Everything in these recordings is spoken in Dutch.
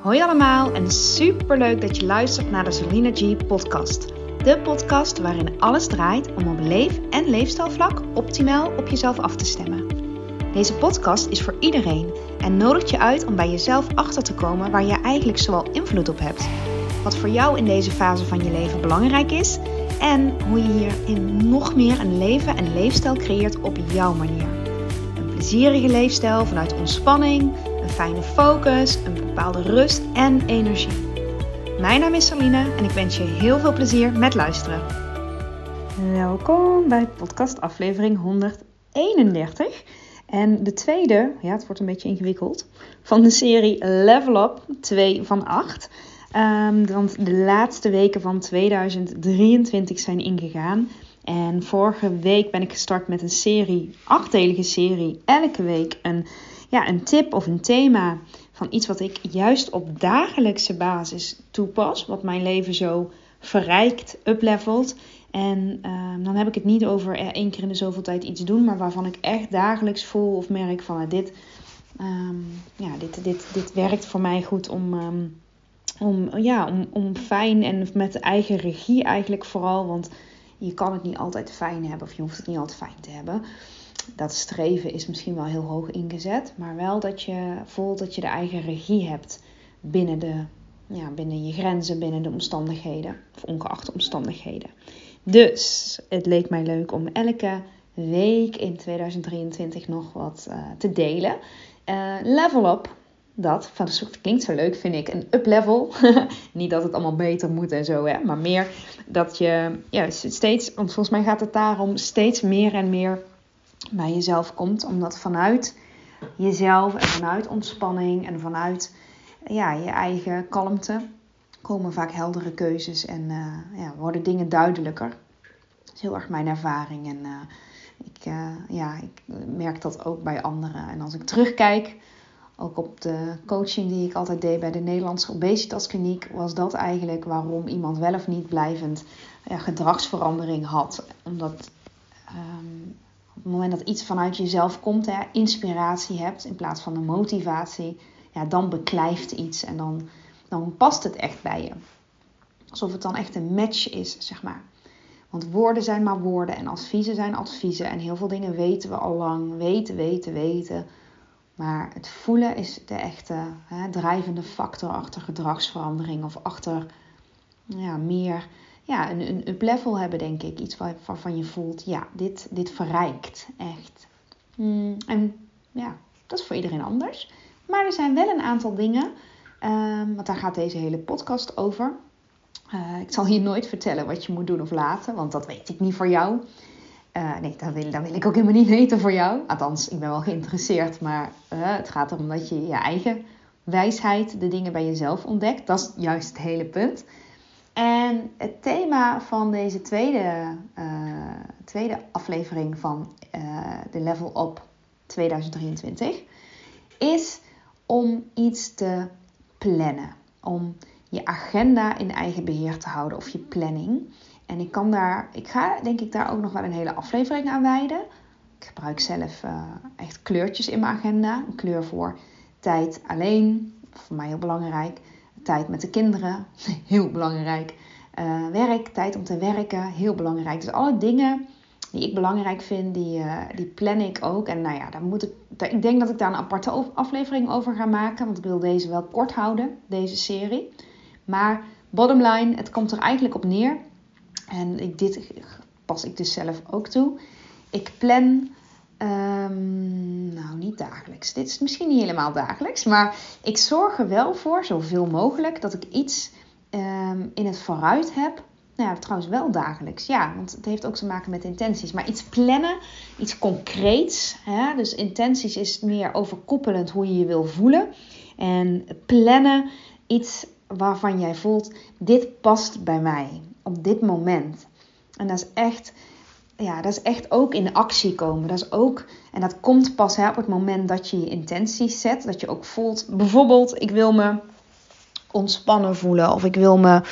Hoi allemaal en super leuk dat je luistert naar de Selina G podcast. De podcast waarin alles draait om op leef- en leefstijlvlak optimaal op jezelf af te stemmen. Deze podcast is voor iedereen en nodigt je uit om bij jezelf achter te komen waar je eigenlijk zoal invloed op hebt. Wat voor jou in deze fase van je leven belangrijk is en hoe je hierin nog meer een leven en leefstijl creëert op jouw manier. Een plezierige leefstijl vanuit ontspanning, fijne focus, een bepaalde rust en energie. Mijn naam is Saline en ik wens je heel veel plezier met luisteren. Welkom bij podcast aflevering 131. En de tweede, ja het wordt een beetje ingewikkeld, van de serie Level Up 2 van 8. Um, want de laatste weken van 2023 zijn ingegaan. En vorige week ben ik gestart met een serie, achtdelige serie. Elke week een, ja, een tip of een thema van iets wat ik juist op dagelijkse basis toepas. Wat mijn leven zo verrijkt, uplevelt. En um, dan heb ik het niet over één keer in de zoveel tijd iets doen. Maar waarvan ik echt dagelijks voel of merk van dit, um, ja, dit, dit, dit werkt voor mij goed om... Um, om, ja, om, om fijn en met eigen regie eigenlijk vooral. Want je kan het niet altijd fijn hebben of je hoeft het niet altijd fijn te hebben. Dat streven is misschien wel heel hoog ingezet. Maar wel dat je voelt dat je de eigen regie hebt binnen, de, ja, binnen je grenzen, binnen de omstandigheden. Of ongeacht de omstandigheden. Dus het leek mij leuk om elke week in 2023 nog wat uh, te delen. Uh, level up dat, van het klinkt zo leuk, vind ik, een up-level. Niet dat het allemaal beter moet en zo, hè, maar meer dat je ja, steeds, want volgens mij gaat het daarom, steeds meer en meer bij jezelf komt. Omdat vanuit jezelf en vanuit ontspanning en vanuit ja, je eigen kalmte komen vaak heldere keuzes en uh, ja, worden dingen duidelijker. Dat is heel erg mijn ervaring en uh, ik, uh, ja, ik merk dat ook bij anderen. En als ik terugkijk ook op de coaching die ik altijd deed bij de Nederlandse obesitaskliniek, was dat eigenlijk waarom iemand wel of niet blijvend ja, gedragsverandering had. Omdat um, op het moment dat iets vanuit jezelf komt, hè, inspiratie hebt in plaats van een motivatie, ja, dan beklijft iets en dan, dan past het echt bij je. Alsof het dan echt een match is, zeg maar. Want woorden zijn maar woorden en adviezen zijn adviezen. En heel veel dingen weten we al lang. Weten, weten, weten. Maar het voelen is de echte hè, drijvende factor achter gedragsverandering of achter ja, meer ja, een, een up-level hebben, denk ik. Iets waarvan je voelt, ja, dit, dit verrijkt echt. Mm, en ja, dat is voor iedereen anders. Maar er zijn wel een aantal dingen, um, want daar gaat deze hele podcast over. Uh, ik zal hier nooit vertellen wat je moet doen of laten, want dat weet ik niet voor jou. Uh, nee, dat wil, dat wil ik ook helemaal niet weten voor jou. Althans, ik ben wel geïnteresseerd, maar uh, het gaat erom dat je je eigen wijsheid, de dingen bij jezelf ontdekt. Dat is juist het hele punt. En het thema van deze tweede, uh, tweede aflevering van de Level Up 2023 is om iets te plannen. Om je agenda in eigen beheer te houden of je planning. En ik kan daar, ik ga denk ik daar ook nog wel een hele aflevering aan wijden. Ik gebruik zelf uh, echt kleurtjes in mijn agenda. Een kleur voor tijd alleen, voor mij heel belangrijk. Tijd met de kinderen, heel belangrijk. Uh, werk, tijd om te werken, heel belangrijk. Dus alle dingen die ik belangrijk vind, die, uh, die plan ik ook. En nou ja, daar moet ik, ik denk dat ik daar een aparte aflevering over ga maken. Want ik wil deze wel kort houden, deze serie. Maar bottom line, het komt er eigenlijk op neer en ik, dit pas ik dus zelf ook toe. Ik plan, um, nou niet dagelijks. Dit is misschien niet helemaal dagelijks. Maar ik zorg er wel voor, zoveel mogelijk, dat ik iets um, in het vooruit heb. Nou ja, trouwens wel dagelijks. Ja, want het heeft ook te maken met intenties. Maar iets plannen, iets concreets. Hè? Dus intenties is meer overkoepelend hoe je je wil voelen. En plannen, iets waarvan jij voelt, dit past bij mij op dit moment. En dat is echt, ja, dat is echt ook in actie komen. Dat is ook, en dat komt pas hè, op het moment dat je je intenties zet. Dat je ook voelt, bijvoorbeeld, ik wil me ontspannen voelen. Of ik wil me,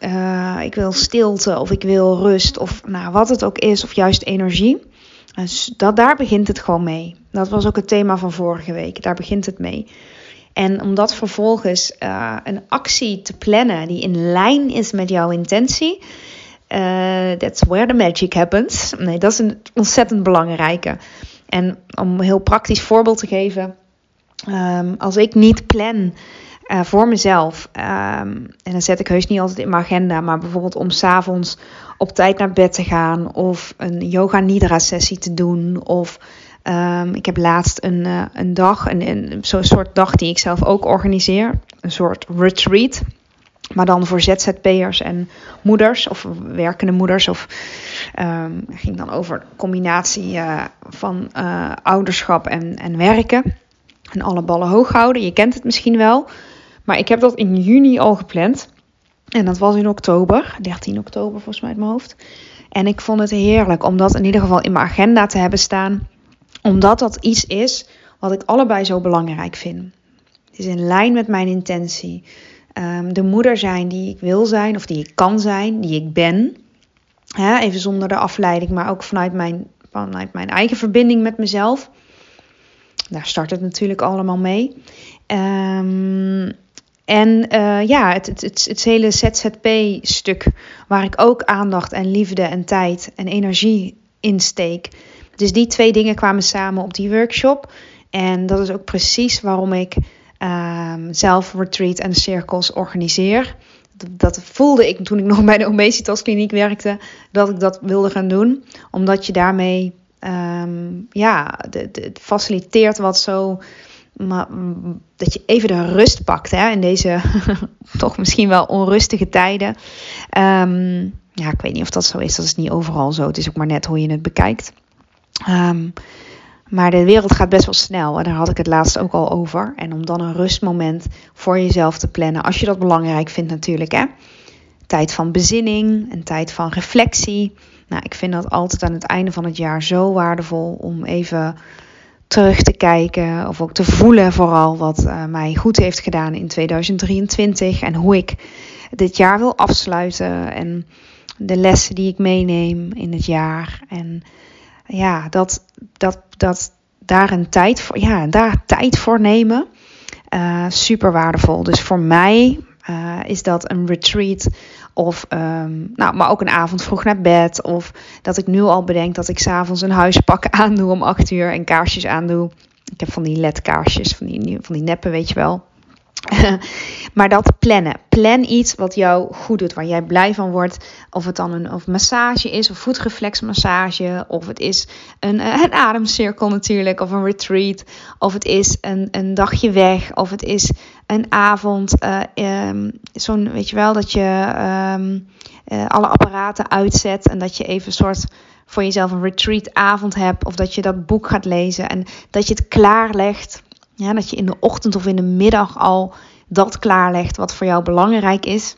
uh, ik wil stilte. Of ik wil rust. Of nou, wat het ook is. Of juist energie. Dat, daar begint het gewoon mee. Dat was ook het thema van vorige week. Daar begint het mee. En om dat vervolgens uh, een actie te plannen die in lijn is met jouw intentie. Uh, that's where the magic happens. Nee, dat is een ontzettend belangrijke. En om een heel praktisch voorbeeld te geven. Um, als ik niet plan uh, voor mezelf. Um, en dan zet ik heus niet altijd in mijn agenda. Maar bijvoorbeeld om s'avonds op tijd naar bed te gaan. Of een yoga nidra sessie te doen. Of um, ik heb laatst een, uh, een dag, een, een, zo'n soort dag die ik zelf ook organiseer. Een soort retreat. Maar dan voor ZZP'ers en moeders of werkende moeders. Of um, ging dan over combinatie uh, van uh, ouderschap en, en werken. En alle ballen hoog houden. Je kent het misschien wel. Maar ik heb dat in juni al gepland. En dat was in oktober, 13 oktober volgens mij uit mijn hoofd. En ik vond het heerlijk om dat in ieder geval in mijn agenda te hebben staan. Omdat dat iets is wat ik allebei zo belangrijk vind. Het is in lijn met mijn intentie. Um, de moeder zijn die ik wil zijn, of die ik kan zijn, die ik ben. Even zonder de afleiding, maar ook vanuit mijn, vanuit mijn eigen verbinding met mezelf. Daar start het natuurlijk allemaal mee. Um, en uh, ja, het, het, het, het hele ZZP-stuk, waar ik ook aandacht en liefde en tijd en energie in steek. Dus die twee dingen kwamen samen op die workshop. En dat is ook precies waarom ik um, zelf retreat en cirkels organiseer. Dat, voelde ik toen ik nog bij de obesitaskliniek werkte, dat ik dat wilde gaan doen. Omdat je daarmee, um, ja, het faciliteert wat zo maar dat je even de rust pakt hè, in deze toch misschien wel onrustige tijden. Um, ja, ik weet niet of dat zo is. Dat is niet overal zo. Het is ook maar net hoe je het bekijkt. Maar de wereld gaat best wel snel. En daar had ik het laatst ook al over. En om dan een rustmoment voor jezelf te plannen. Als je dat belangrijk vindt natuurlijk. Hè? Tijd van bezinning. Een tijd van reflectie. Nou, ik vind dat altijd aan het einde van het jaar zo waardevol om even terug te kijken of ook te voelen vooral wat uh, mij goed heeft gedaan in 2023 en hoe ik dit jaar wil afsluiten en de lessen die ik meeneem in het jaar en ja dat dat dat daar een tijd voor ja daar tijd voor nemen uh, super waardevol dus voor mij uh, is dat een retreat of, um, nou, maar ook een avond vroeg naar bed. Of dat ik nu al bedenk dat ik s'avonds een huispak aandoe om 8 uur en kaarsjes aandoe. Ik heb van die ledkaarsjes, van die, van die neppen, weet je wel. maar dat plannen. Plan iets wat jou goed doet, waar jij blij van wordt. Of het dan een of massage is, of voetreflexmassage. Of het is een, eh, een ademcirkel natuurlijk, of een retreat. Of het is een, een dagje weg. Of het is een avond. Uh, um, Zo'n, weet je wel, dat je um, uh, alle apparaten uitzet. En dat je even een soort voor jezelf een retreat avond hebt. Of dat je dat boek gaat lezen. En dat je het klaarlegt ja, dat je in de ochtend of in de middag al dat klaarlegt wat voor jou belangrijk is.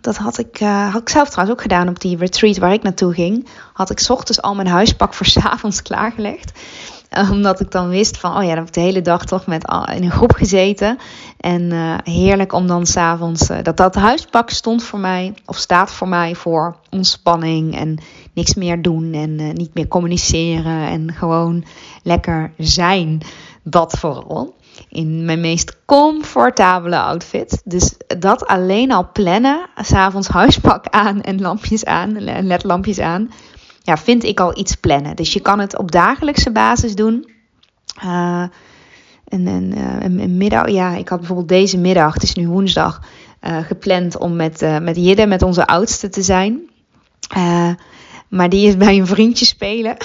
Dat had ik, uh, had ik zelf trouwens ook gedaan op die retreat waar ik naartoe ging. Had ik ochtends al mijn huispak voor s avonds klaargelegd. Eh, omdat ik dan wist van, oh ja, dan heb ik de hele dag toch met, in een groep gezeten. En uh, heerlijk om dan s'avonds, uh, dat dat huispak stond voor mij, of staat voor mij voor ontspanning en niks meer doen en niet meer communiceren en gewoon lekker zijn. Dat vooral. In mijn meest comfortabele outfit. Dus dat alleen al plannen. S'avonds huispak aan en lampjes aan. ledlampjes aan. Ja, vind ik al iets plannen. Dus je kan het op dagelijkse basis doen. Uh, en, en een, middag, ja, ik had bijvoorbeeld deze middag, het is nu woensdag, uh, gepland om met, uh, met Jidde, met onze oudste te zijn. maar die is bij een vriendje spelen.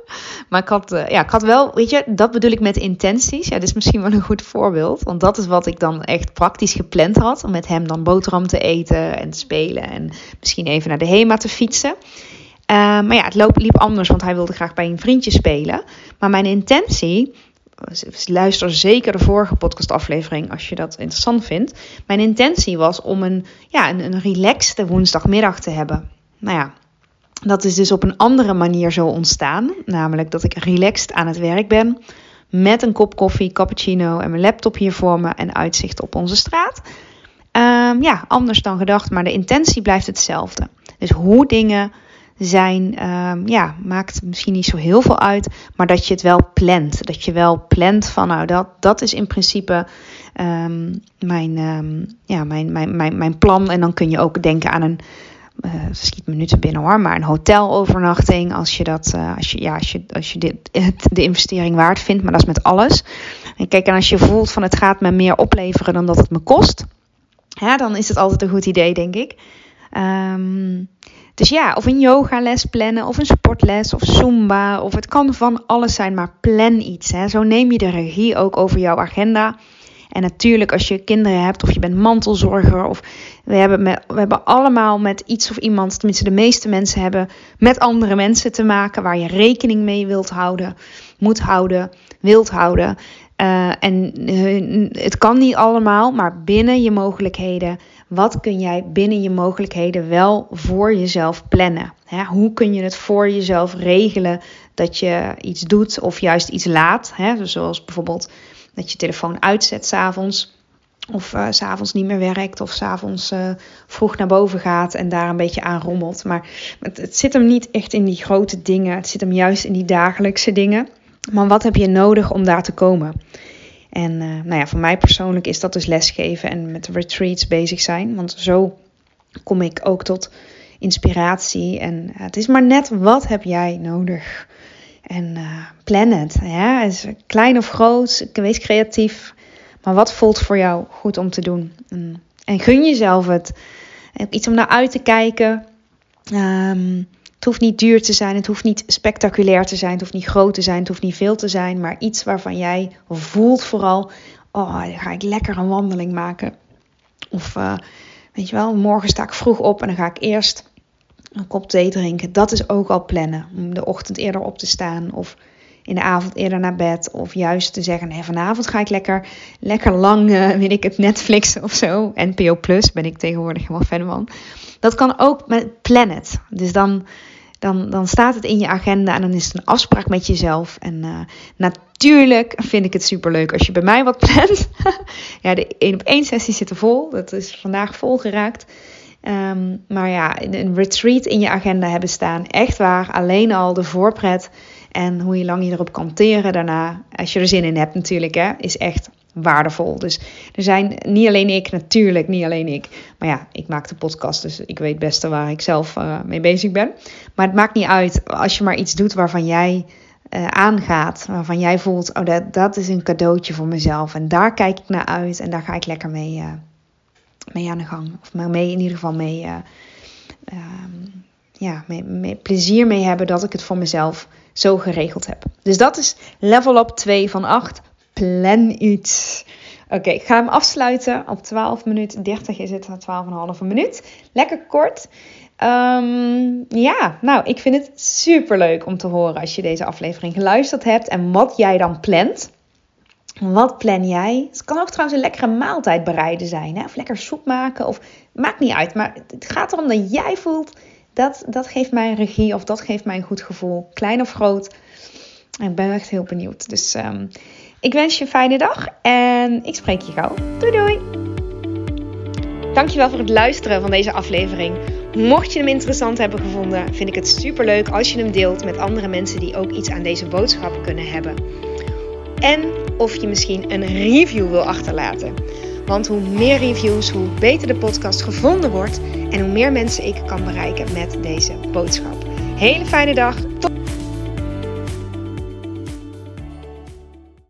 Maar ik had, uh, ja, ik had wel, weet je, dat bedoel ik met intenties. Ja, dit is misschien wel een goed voorbeeld. Want dat is wat ik dan echt praktisch gepland had. Om met hem dan boterham te eten en te spelen. En misschien even naar de HEMA te fietsen. Uh, maar ja, het liep anders, want hij wilde graag bij een vriendje spelen. Maar mijn intentie, luister zeker de vorige podcastaflevering als je dat interessant vindt. Mijn intentie was om een, ja, een, een relaxte woensdagmiddag te hebben. Nou ja, dat is dus op een andere manier zo ontstaan. Namelijk dat ik relaxed aan het werk ben. Met een kop koffie, cappuccino en mijn laptop hier voor me en uitzicht op onze straat. Um, ja, anders dan gedacht, maar de intentie blijft hetzelfde. Dus hoe dingen zijn, ehm, ja, maakt misschien niet zo heel veel uit, maar dat je het wel plant. Dat je wel plant van, nou, dat, dat is in principe ehm, mijn, ja, mijn, mijn, mijn, mijn plan. En dan kun je ook denken aan een, uh, schiet minuten binnen hoor, maar een hotelovernachting. Als je dat, uh, als je, ja, als je, als je dit, de investering waard vindt, maar dat is met alles. En kijk, en als je voelt van het gaat me meer opleveren dan dat het me kost, ja, dan is het altijd een goed idee, denk ik. Um, dus ja, of een yogales plannen, of een sportles, of zumba, of het kan van alles zijn, maar plan iets. Hè. Zo neem je de regie ook over jouw agenda. En natuurlijk, als je kinderen hebt, of je bent mantelzorger, of we hebben, we hebben allemaal met iets of iemand, tenminste de meeste mensen hebben met andere mensen te maken, waar je rekening mee wilt houden, moet houden, wilt houden. Uh, en uh, het kan niet allemaal, maar binnen je mogelijkheden wat kun jij binnen je mogelijkheden wel voor jezelf plannen? hoe kun je het voor jezelf regelen dat je iets doet of juist iets laat? zoals bijvoorbeeld dat je telefoon uitzet s'avonds. Of uh, s'avonds niet meer werkt. Of s'avonds uh, vroeg naar boven gaat en daar een beetje aan rommelt. Maar het, zit hem niet echt in die grote dingen. Het zit hem juist in die dagelijkse dingen. Maar wat heb je nodig om daar te komen? En uh, nou ja, voor mij persoonlijk is dat dus lesgeven en met retreats bezig zijn. Want zo kom ik ook tot inspiratie. En het is maar net wat heb jij nodig. En uh, plan het. Ja? Is klein of groot, wees creatief. Maar wat voelt voor jou goed om te doen? En, en gun jezelf het. Iets om naar uit te kijken. Um, het hoeft niet duur te zijn, het hoeft niet spectaculair te zijn, het hoeft niet groot te zijn, het hoeft niet veel te zijn, maar iets waarvan jij voelt vooral, oh, dan ga ik lekker een wandeling maken. Of uh, weet je wel, morgen sta ik vroeg op en dan ga ik eerst een kop thee drinken. Dat is ook al plannen, om de ochtend eerder op te staan of in de avond eerder naar bed. Of juist te zeggen, vanavond ga ik lekker, lekker lang, uh, ik het, Netflix of zo. NPO Plus ben ik tegenwoordig helemaal fan van. Dat kan ook met Planet. Dus dan dan, dan staat het in je agenda en dan is het een afspraak met jezelf. En uh, natuurlijk vind ik het superleuk als je bij mij wat plant. ja, de 1 op 1 sessie zit er vol. Dat is vandaag vol geraakt. Um, maar ja, een retreat in je agenda hebben staan. Echt waar. Alleen al de voorpret. En hoe je lang je erop kan teren daarna. Als je er zin in hebt natuurlijk. Hè, is echt waardevol. Dus er zijn niet alleen ik, natuurlijk niet alleen ik. Maar ja, ik maak de podcast, dus ik weet best waar ik zelf uh, mee bezig ben. Maar het maakt niet uit als je maar iets doet waarvan jij uh, aangaat. Waarvan jij voelt, oh dat, dat is een cadeautje voor mezelf. En daar kijk ik naar uit en daar ga ik lekker mee, uh, mee aan de gang. Of mee in ieder geval mee, um, ja, mee, plezier mee hebben dat ik het voor mezelf zo geregeld heb. Dus dat is level up 2 van 8 plan iets. Oké, ik ga hem afsluiten. Op 12 minuten 30 is het 12,5 minuut. Lekker kort. Um, ja, nou, ik vind het super leuk om te horen als je deze aflevering geluisterd hebt en wat jij dan plant. Wat plan jij? Het kan ook trouwens een lekkere maaltijd bereiden zijn. Hè? Of lekker soep maken. Of maakt niet uit. Maar het gaat erom dat jij voelt. Dat, dat geeft mij een regie. Of dat geeft mij een goed gevoel. Klein of groot. Ik ben echt heel benieuwd. Dus um, ik wens je een fijne dag en ik spreek je gauw. Doei doei! Dankjewel voor het luisteren van deze aflevering. Mocht je hem interessant hebben gevonden, vind ik het super leuk als je hem deelt met andere mensen die ook iets aan deze boodschap kunnen hebben. En of je misschien een review wil achterlaten. Want hoe meer reviews, hoe beter de podcast gevonden wordt en hoe meer mensen ik kan bereiken met deze boodschap. Hele fijne dag. Tot